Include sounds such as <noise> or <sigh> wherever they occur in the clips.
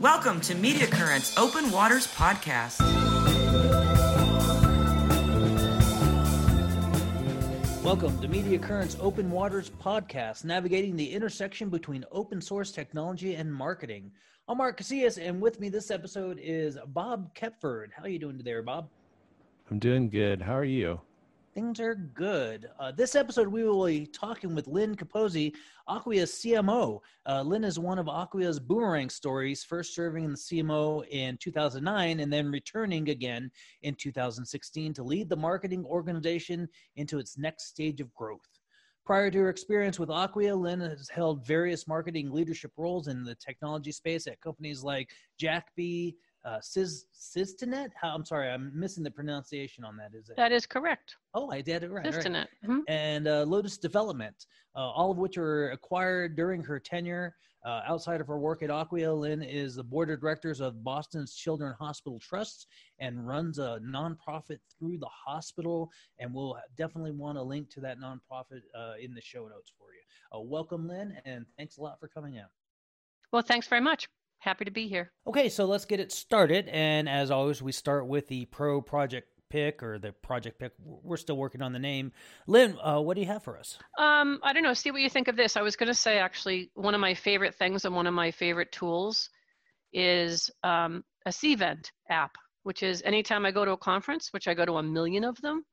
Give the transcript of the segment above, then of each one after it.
Welcome to Media Currents Open Waters Podcast. Welcome to Media Currents Open Waters Podcast, navigating the intersection between open source technology and marketing. I'm Mark Casillas, and with me this episode is Bob Kepford. How are you doing today, Bob? I'm doing good. How are you? Things are good. Uh, this episode, we will be talking with Lynn Capozzi, Acquia's CMO. Uh, Lynn is one of Acquia's boomerang stories, first serving in the CMO in 2009 and then returning again in 2016 to lead the marketing organization into its next stage of growth. Prior to her experience with Acquia, Lynn has held various marketing leadership roles in the technology space at companies like Jackbee, uh, Sis, Systinet. How, I'm sorry, I'm missing the pronunciation on that. Is it? That is correct. Oh, I did it right. right. Systinet. Mhm. And uh, Lotus Development, uh, all of which were acquired during her tenure. Uh, outside of her work at Acquia, Lynn is the board of directors of Boston's Children's Hospital Trusts and runs a nonprofit through the hospital. And we'll definitely want to link to that nonprofit uh, in the show notes for you. Uh, welcome, Lynn, and thanks a lot for coming out. Well, thanks very much. Happy to be here. Okay, so let's get it started. And as always, we start with the pro project pick or the project pick. We're still working on the name. Lynn, uh, what do you have for us? Um, I don't know. See what you think of this. I was going to say actually, one of my favorite things and one of my favorite tools is um, a Cvent app, which is anytime I go to a conference, which I go to a million of them,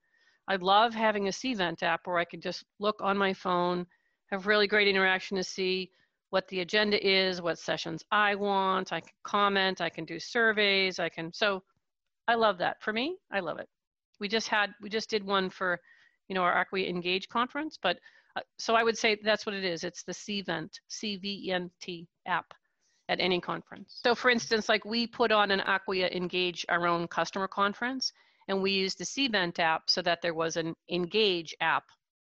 I love having a Cvent app where I can just look on my phone, have really great interaction to see what the agenda is, what sessions I want. I can comment, I can do surveys, I can. So I love that. For me, I love it. We just had, we just did one for, you know, our Acquia Engage conference, but uh, so I would say that's what it is. It's the Cvent, C-V-E-N-T app at any conference. So for instance, like we put on an Acquia Engage, our own customer conference, and we used the Cvent app so that there was an Engage app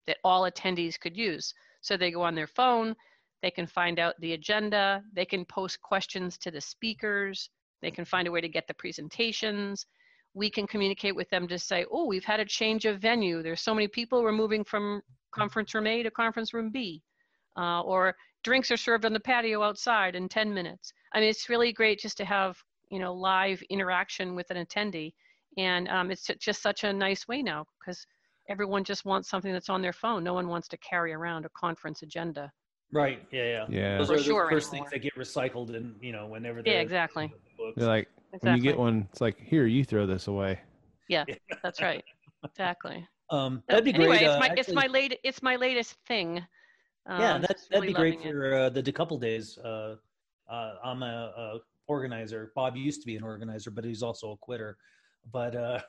that all attendees could use. So they go on their phone, they can find out the agenda, they can post questions to the speakers, they can find a way to get the presentations. We can communicate with them to say, oh, we've had a change of venue. There's so many people, we're moving from conference room A to conference room B. Uh, or drinks are served on the patio outside in 10 minutes. I mean, it's really great just to have, you know, live interaction with an attendee. And um, it's just such a nice way now because everyone just wants something that's on their phone. No one wants to carry around a conference agenda. Right. Yeah. Yeah. Yeah. Those For are the sure first anymore. things that get recycled, and you know, whenever they're exactly. books. They're like when you get one, it's like here, you throw this away. Yeah, <laughs> that's right. Exactly. Um, that'd be anyway, great. it's uh, my it's my late it's my latest thing. yeah, Um, that, just that'd really be great for uh, the decouple days. Uh, uh, I'm a, a organizer. Bob used to be an organizer, but he's also a quitter. But uh,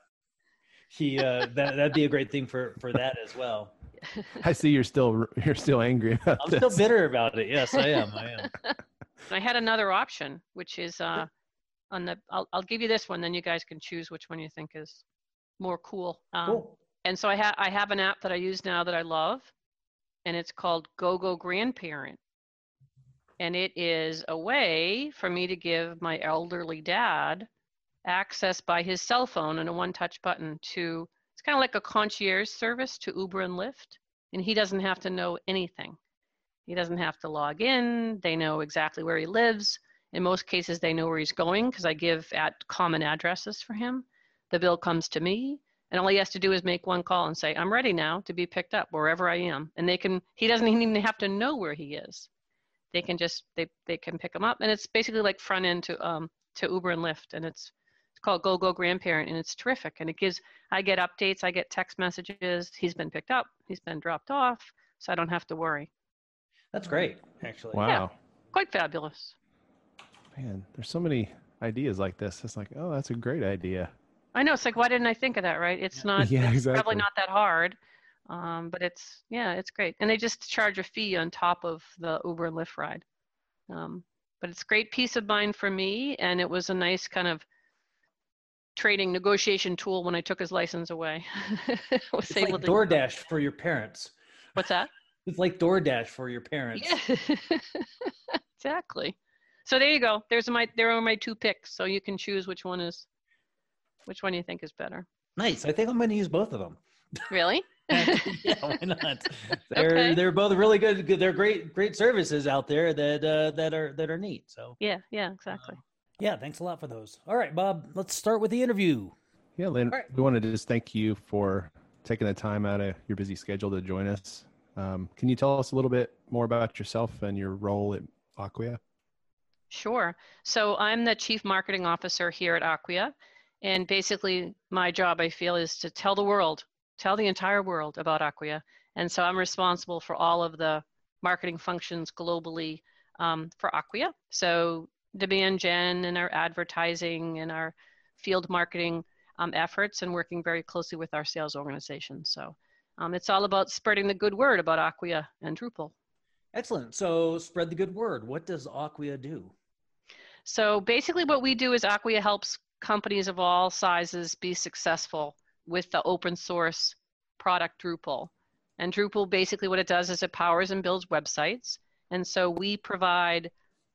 he uh, that that'd be a great thing for for that as well. <laughs> I see you're still you're still angry about I'm this. still bitter about it. Yes, I am. I am. <laughs> I had another option, which is uh, on the. I'll I'll give you this one, then you guys can choose which one you think is more cool. Um, Cool. And so I have I have an app that I use now that I love, and it's called GoGo Grandparent, and it is a way for me to give my elderly dad access by his cell phone and a one-touch button to. It's kind of like a concierge service to Uber and Lyft, and he doesn't have to know anything. He doesn't have to log in. They know exactly where he lives. In most cases, they know where he's going because I give at common addresses for him. The bill comes to me, and all he has to do is make one call and say, "I'm ready now to be picked up wherever I am." And they can. He doesn't <laughs> even have to know where he is. They can just they they can pick him up, and it's basically like front end to um to Uber and Lyft, and it's it's called Go Go Grandparent, and it's terrific. And it gives I get updates, I get text messages. He's been picked up, he's been dropped off, so I don't have to worry. That's great, actually. Wow, Quite fabulous. man, there's so many ideas like this. It's like, oh, that's a great idea. I know. It's like, why didn't I think of that? Right? It's not. <laughs> Yeah, it's exactly. Probably not that hard. Um, but it's yeah, it's great, and they just charge a fee on top of the Uber and Lyft ride. Um, but it's great peace of mind for me, and it was a nice kind of trading negotiation tool when I took his license away. I <laughs> was It's able like to- DoorDash for your parents. What's that? <laughs> It's like DoorDash for your parents. Yeah, <laughs> exactly. So there you go. There's my there are my two picks. So you can choose which one is which one you think is better. Nice. I think I'm going to use both of them. Really? yeah, why not? They're Okay. they're both really good. good- They're great great services out there that uh, that are that are neat. So Yeah, yeah, exactly. Yeah, thanks a lot for those. All right, Bob, let's start with the interview. Yeah, Lynn, All right. we wanted to just thank you for taking the time out of your busy schedule to join us. Um, can you tell us a little bit more about yourself and your role at Acquia? Sure. So I'm the chief marketing officer here at Acquia. And basically, my job, I feel, is to tell the world, tell the entire world about Acquia. And so I'm responsible for all of the marketing functions globally um, for Acquia. So demand gen and our advertising and our field marketing um, efforts and working very closely with our sales organization. So um, it's all about spreading the good word about Acquia and Drupal. Excellent. So spread the good word. What does Acquia do? So basically, what we do is Acquia helps companies of all sizes be successful with the open source product Drupal. And Drupal basically what it does is it powers and builds websites. And so we provide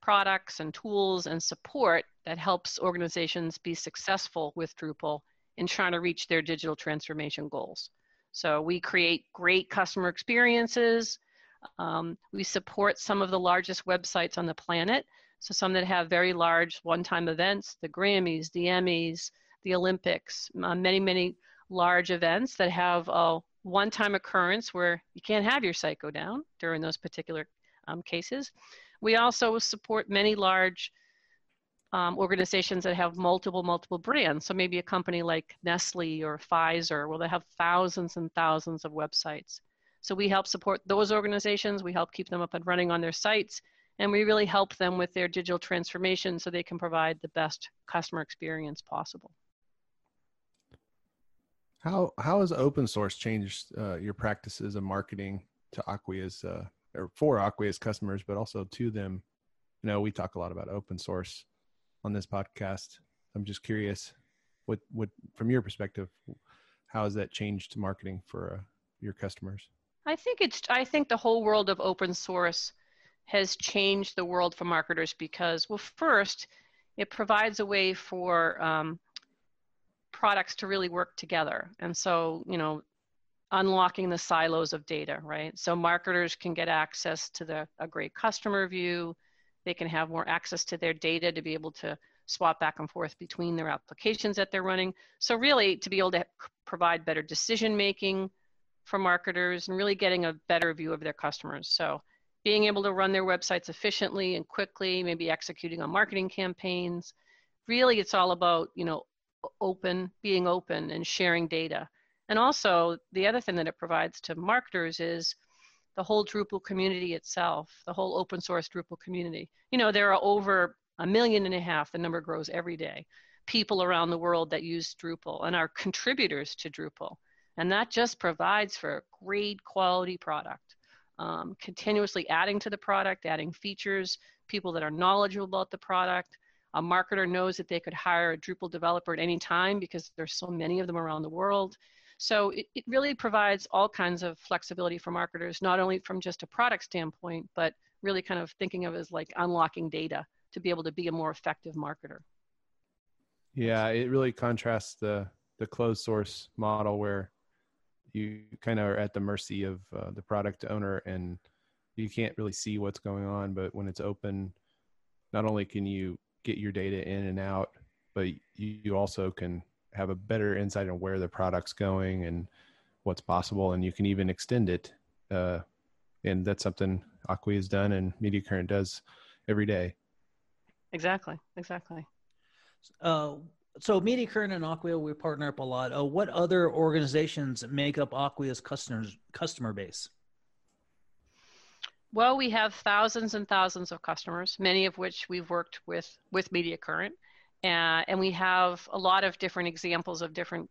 products and tools and support that helps organizations be successful with Drupal in trying to reach their digital transformation goals. So we create great customer experiences. Um, we support some of the largest websites on the planet. So some that have very large one-time events, the Grammys, the Emmys, the Olympics, uh, many, many large events that have a one-time occurrence where you can't have your site go down during those particular um, cases. We also support many large um, organizations that have multiple, multiple brands. So maybe a company like Nestle or Pfizer, well, they have thousands and thousands of websites. So we help support those organizations. We help keep them up and running on their sites. And we really help them with their digital transformation so they can provide the best customer experience possible. How how has open source changed uh, your practices of marketing to Acquia's uh, or for Acquia's customers, but also to them? You know, we talk a lot about open source on this podcast. I'm just curious, what what from your perspective, how has that changed marketing for uh, your customers? I think it's I think the whole world of open source has changed the world for marketers because well first it provides a way for um, products to really work together and so you know unlocking the silos of data right? So marketers can get access to the a great customer view. They can have more access to their data to be able to swap back and forth between their applications that they're running. So really to be able to provide better decision making for marketers and really getting a better view of their customers. So being able to run their websites efficiently and quickly maybe executing on marketing campaigns. Really it's all about you know open being open and sharing data and also the other thing that it provides to marketers is the whole drupal community itself the whole open source drupal community. You know there are over a million and a half the number grows every day people around the world that use drupal and are contributors to drupal. And that just provides for a great quality product. Um, continuously adding to the product adding features people that are knowledgeable about the product. A marketer knows that they could hire a Drupal developer at any time because there's so many of them around the world. So it, it really provides all kinds of flexibility for marketers, not only from just a product standpoint, but really kind of thinking of as like unlocking data to be able to be a more effective marketer. Yeah, it really contrasts the the closed source model where you kind of are at the mercy of uh, the product owner and you can't really see what's going on. But when it's open, not only can you get your data in and out, but you also can have a better insight on where the product's going and what's possible, and you can even extend it. Uh, and that's something Acquia has done, and Media Current does every day. Exactly. Exactly. Uh, so Media Current and Acquia, we partner up a lot. Uh, what other organizations make up Acquia's customers customer base? Well, we have thousands and thousands of customers, many of which we've worked with with Media Current, uh, and we have a lot of different examples of different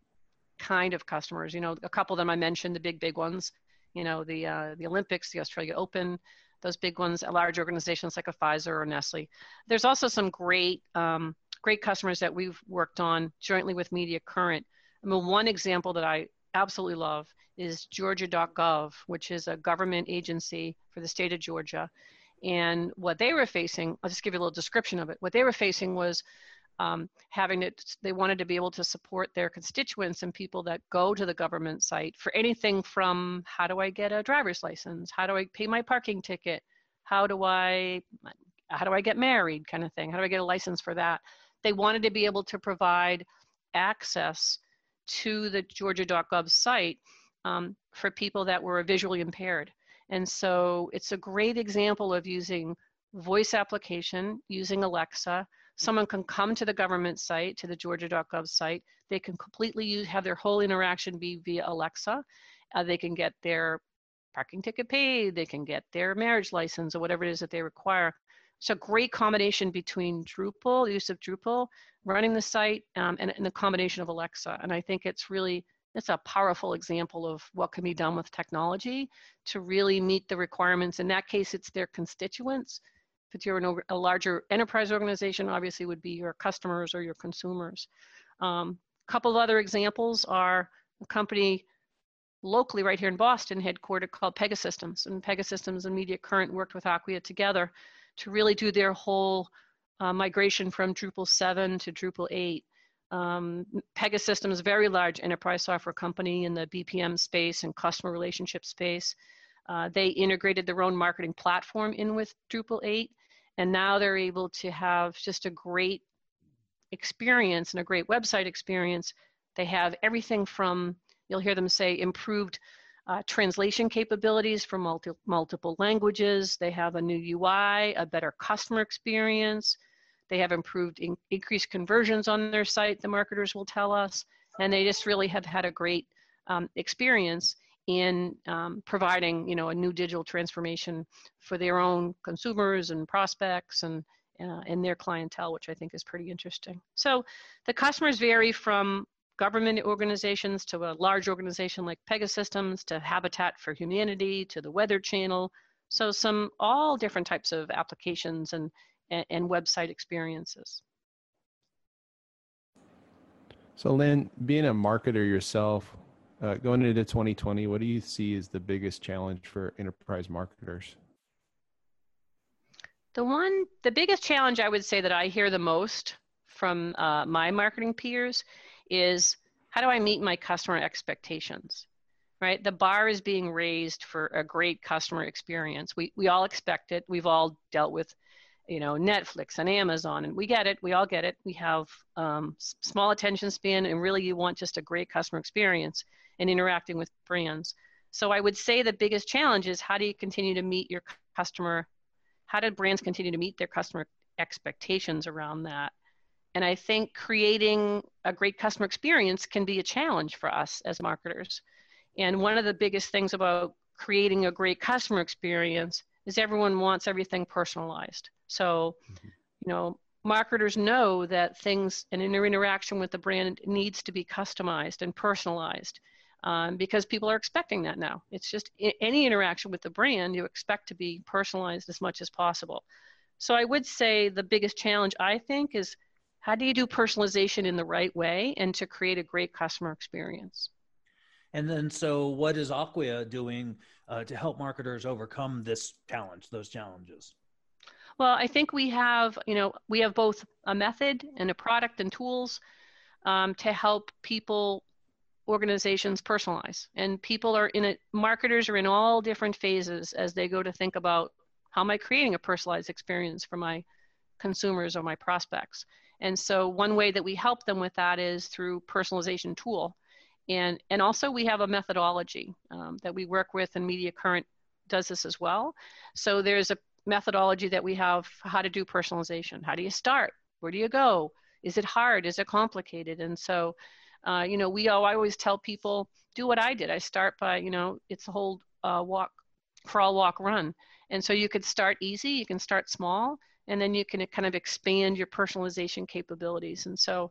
kind of customers. You know, a couple of them I mentioned, the big big ones. You know, the uh, the Olympics, the Australia Open, those big ones, large organizations like a Pfizer or Nestle. There's also some great um, great customers that we've worked on jointly with Media Current. I mean, one example that I absolutely love is Georgia.gov, which is a government agency for the state of Georgia. And what they were facing, I'll just give you a little description of it. What they were facing was um, having it, they wanted to be able to support their constituents and people that go to the government site for anything from how do I get a driver's license? How do I pay my parking ticket? How do I how do I get married kind of thing? How do I get a license for that? They wanted to be able to provide access to the Georgia.gov site um, for people that were visually impaired. And so it's a great example of using voice application, using Alexa. Someone can come to the government site, to the Georgia.gov site. They can completely use, have their whole interaction be via Alexa. Uh, they can get their parking ticket paid. They can get their marriage license or whatever it is that they require. It's a great combination between Drupal, use of Drupal, running the site, um, and, and the combination of Alexa. And I think it's really it's a powerful example of what can be done with technology to really meet the requirements. In that case, it's their constituents. If you're a larger enterprise organization, obviously would be your customers or your consumers. A um, couple of other examples are a company locally right here in Boston, headquartered called Pegasystems. And Pegasystems and Media Current worked with Acquia together to really do their whole uh, migration from Drupal 7 to Drupal 8. Um, Pegasystems very large enterprise software company in the BPM space and customer relationship space. Uh, they integrated their own marketing platform in with Drupal 8, and now they're able to have just a great experience and a great website experience. They have everything from, you'll hear them say, improved uh, translation capabilities for multi- multiple languages. They have a new UI, a better customer experience. They have improved in, increased conversions on their site, the marketers will tell us, and they just really have had a great um, experience in um, providing, you know, a new digital transformation for their own consumers and prospects and uh, and their clientele, which I think is pretty interesting. So the customers vary from government organizations to a large organization like Pegasystems to Habitat for Humanity to the Weather Channel. So some all different types of applications and, and, and website experiences. So Lynn, being a marketer yourself, uh, going into 2020, what do you see as the biggest challenge for enterprise marketers? The one, the biggest challenge I would say that I hear the most from uh, my marketing peers is how do I meet my customer expectations? Right? The bar is being raised for a great customer experience. We, we all expect it. We've all dealt with, you know, Netflix and Amazon, and we get it. We all get it. We have um, small attention span, and really you want just a great customer experience and interacting with brands. So I would say the biggest challenge is how do you continue to meet your customer? How do brands continue to meet their customer expectations around that? And I think creating a great customer experience can be a challenge for us as marketers. And one of the biggest things about creating a great customer experience is everyone wants everything personalized. So, mm-hmm. you know, marketers know that things and in their interaction with the brand needs to be customized and personalized um, because people are expecting that now. It's just any interaction with the brand you expect to be personalized as much as possible. So I would say the biggest challenge I think is how do you do personalization in the right way and to create a great customer experience? And then, so what is Acquia doing uh, to help marketers overcome this challenge, those challenges? Well, I think we have, you know, we have both a method and a product and tools um, to help people, organizations personalize. And people are in it, marketers are in all different phases as they go to think about how am I creating a personalized experience for my consumers or my prospects. And so one way that we help them with that is through personalization tool. And, and also we have a methodology um, that we work with and Media Current does this as well. So there's a methodology that we have how to do personalization. How do you start? Where do you go? Is it hard? Is it complicated? And so, uh, you know, we I always tell people, do what I did. I start by, you know, it's a whole uh, walk, crawl, walk, run. And so you could start easy, you can start small, and then you can kind of expand your personalization capabilities and so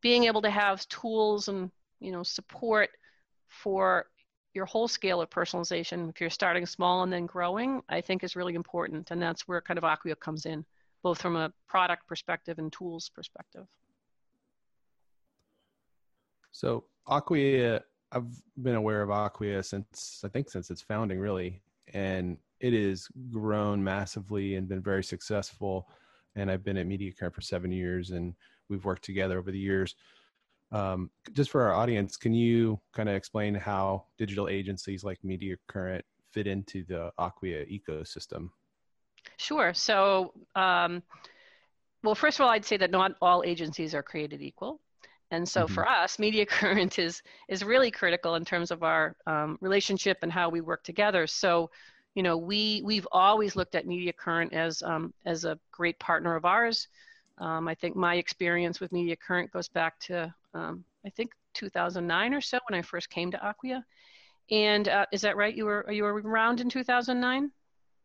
being able to have tools and you know support for your whole scale of personalization if you're starting small and then growing i think is really important and that's where kind of acquia comes in both from a product perspective and tools perspective so acquia i've been aware of acquia since i think since its founding really and it has grown massively and been very successful. And I've been at Media Current for seven years, and we've worked together over the years. Um, just for our audience, can you kind of explain how digital agencies like Media Current fit into the Acquia ecosystem? Sure. So, um, well, first of all, I'd say that not all agencies are created equal. And so Mhm. for us, Media <laughs> Current is is really critical in terms of our um, relationship and how we work together. So, you know, we we've always looked at Media Current as um, as a great partner of ours. Um, I think my experience with Media Current goes back to um, I think 2009 or so when I first came to Acquia. And uh, is that right? You were you were around in 2009?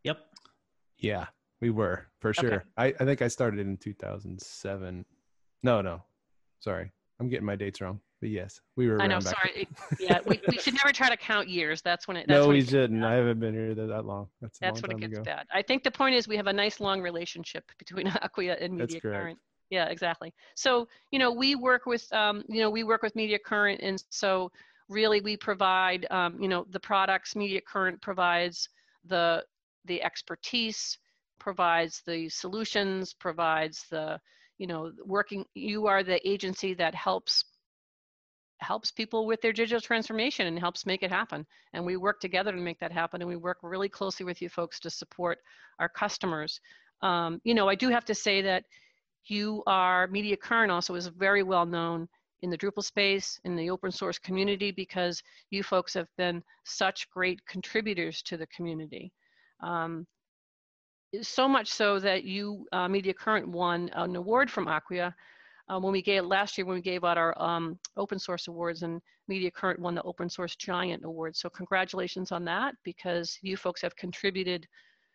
Yep. Yeah, we were for Okay. sure. I, I think I started in 2007. No, no, sorry, I'm getting my dates wrong. But yes, we were. I know. Sorry. <laughs> yeah, we, we should never try to count years. That's when it. That's no, when we it shouldn't. I haven't been here that, that long. That's That's long when it gets ago. bad. I think the point is we have a nice long relationship <laughs> between Acquia and That's Media correct. Current. Yeah, exactly. So you know we work with um, you know we work with Media Current, and so really we provide um, you know the products. Media Current provides the the expertise, provides the solutions, provides the you know working. You are the agency that helps helps people with their digital transformation and helps make it happen. And we work together to make that happen. And we work really closely with you folks to support our customers. Um, you know, I do have to say that you are, Media Current also is very well known in the Drupal space, in the open source community, because you folks have been such great contributors to the community. Um, so much so that you, uh, Media Current, won an award from Acquia uh, when we gave last year when we gave out our um, open source awards and media current won the open source giant award. So congratulations on that because you folks have contributed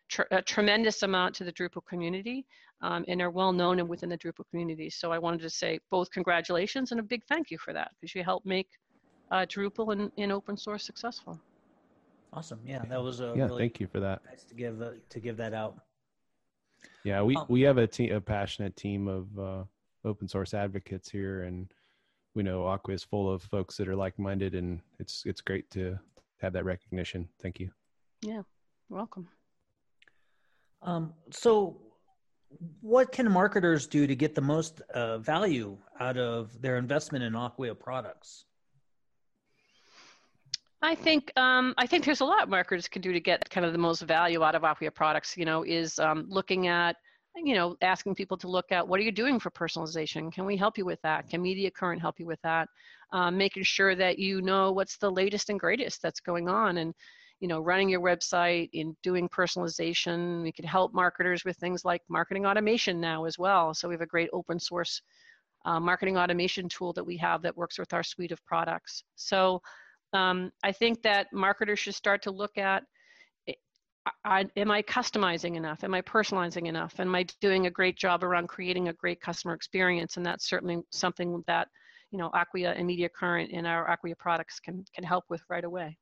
tr- a tremendous amount to the drupal community um, and are well known and within the drupal community. So i wanted to say both congratulations and a big thank you for that because you helped make uh, drupal and, and open source successful Awesome. Yeah, that was a Yeah, really thank you for that. nice to give uh, to give that out. Yeah, we Um, we have a team, a passionate team of uh, open source advocates here, and we know Acquia is full of folks that are like minded, and it's it's great to have that recognition. Thank you. Yeah, welcome Um, so, what can marketers do to get the most uh, value out of their investment in Acquia products? I think um, I think there's a lot marketers can do to get kind of the most value out of Acquia products. You know, is um, looking at you know asking people to look at what are you doing for personalization? Can we help you with that? Can Media Current help you with that? Um, making sure that you know what's the latest and greatest that's going on, and you know running your website in doing personalization. We can help marketers with things like marketing automation now as well. So we have a great open source uh, marketing automation tool that we have that works with our suite of products. So um, I think that marketers should start to look at I, I, am I customizing enough? Am I personalizing enough? Am I doing a great job around creating a great customer experience? And that's certainly something that you know Acquia and Media Current and our Acquia products can can help with right away.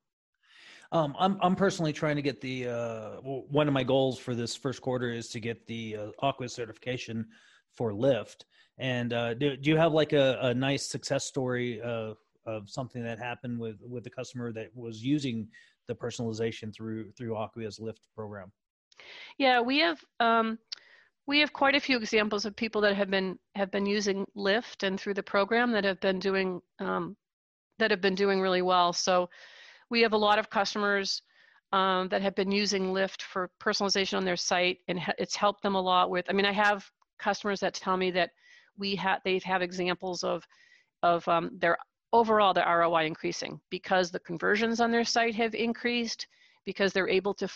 Um, I'm I'm personally trying to get the uh, one of my goals for this first quarter is to get the uh, Acquia certification for Lift. And uh, do, do you have like a, a nice success story of something that happened with with the customer that was using the personalization through through Acquia's Lift program? Yeah, we have um, we have quite a few examples of people that have been have been using Lift and through the program that have been doing um, that have been doing really well. So we have a lot of customers um, that have been using Lift for personalization on their site, and it's helped them a lot with. I mean, I have customers that tell me that we have they have examples of of um, their overall their ROI increasing because the conversions on their site have increased because they're able to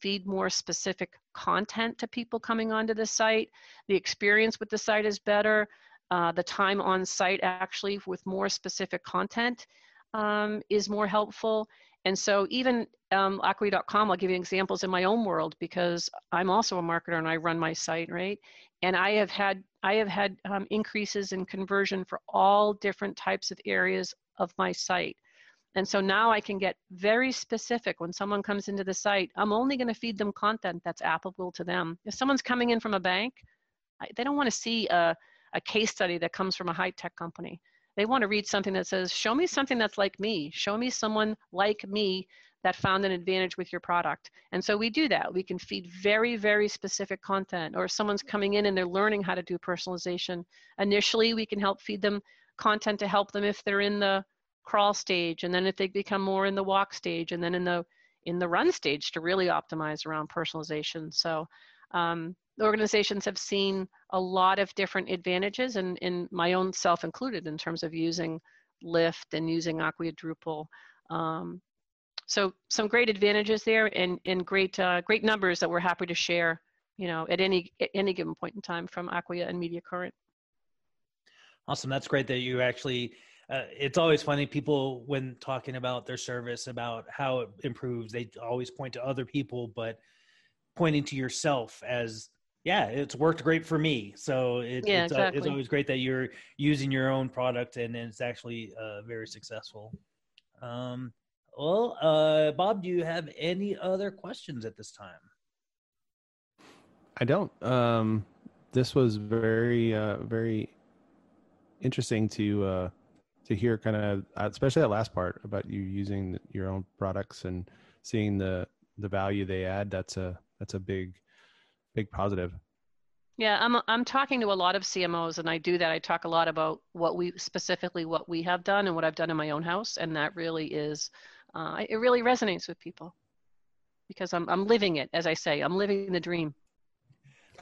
feed more specific content to people coming onto the site. The experience with the site is better. Uh, the time on site actually with more specific content um, is more helpful. And so even um, Acquia.com, I'll give you examples in my own world because I'm also a marketer and I run my site, right? And I have had I have had um, increases in conversion for all different types of areas of my site. And so now I can get very specific when someone comes into the site. I'm only going to feed them content that's applicable to them. If someone's coming in from a bank, I, they don't want to see a, a case study that comes from a high tech company. They want to read something that says, Show me something that's like me. Show me someone like me that found an advantage with your product. And so we do that. We can feed very, very specific content. Or if someone's coming in and they're learning how to do personalization, initially we can help feed them content to help them if they're in the crawl stage and then if they become more in the walk stage and then in the in the run stage to really optimize around personalization so um, organizations have seen a lot of different advantages, and in my own self included, in terms of using Lift and using Acquia Drupal. Um, so some great advantages there, and and great uh, great numbers that we're happy to share. You know, at any at any given point in time from Acquia and Media Current. Awesome. That's great that you actually. Uh, it's always funny people when talking about their service about how it improves they always point to other people but pointing to yourself as yeah it's worked great for me so it, Yeah, it's, uh, it's always great that you're using your own product and it's actually uh, very successful um, well uh, bob do you have any other questions at this time I don't. Um, this was very, uh, very interesting to uh, to hear, kind of, especially that last part about you using your own products and seeing the the value they add. That's a that's a big, big positive. Yeah, I'm I'm talking to a lot of CMOs, and I do that. I talk a lot about what we specifically what we have done and what I've done in my own house, and that really is, uh, it really resonates with people because I'm I'm living it. As I say, I'm living the dream.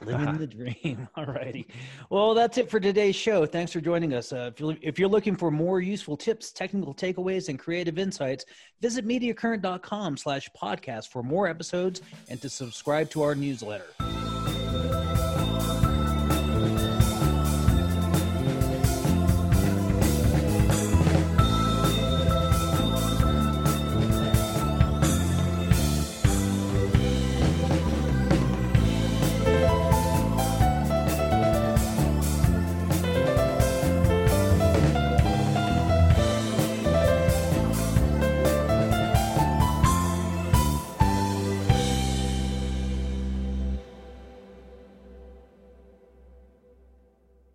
Living the <laughs> dream. <laughs> All righty. Well, that's it for today's show. Thanks for joining us. Uh, if, you're, if you're looking for more useful tips, technical takeaways, and creative insights, visit MediaCurrent.com slash podcast for more episodes and to subscribe to our newsletter.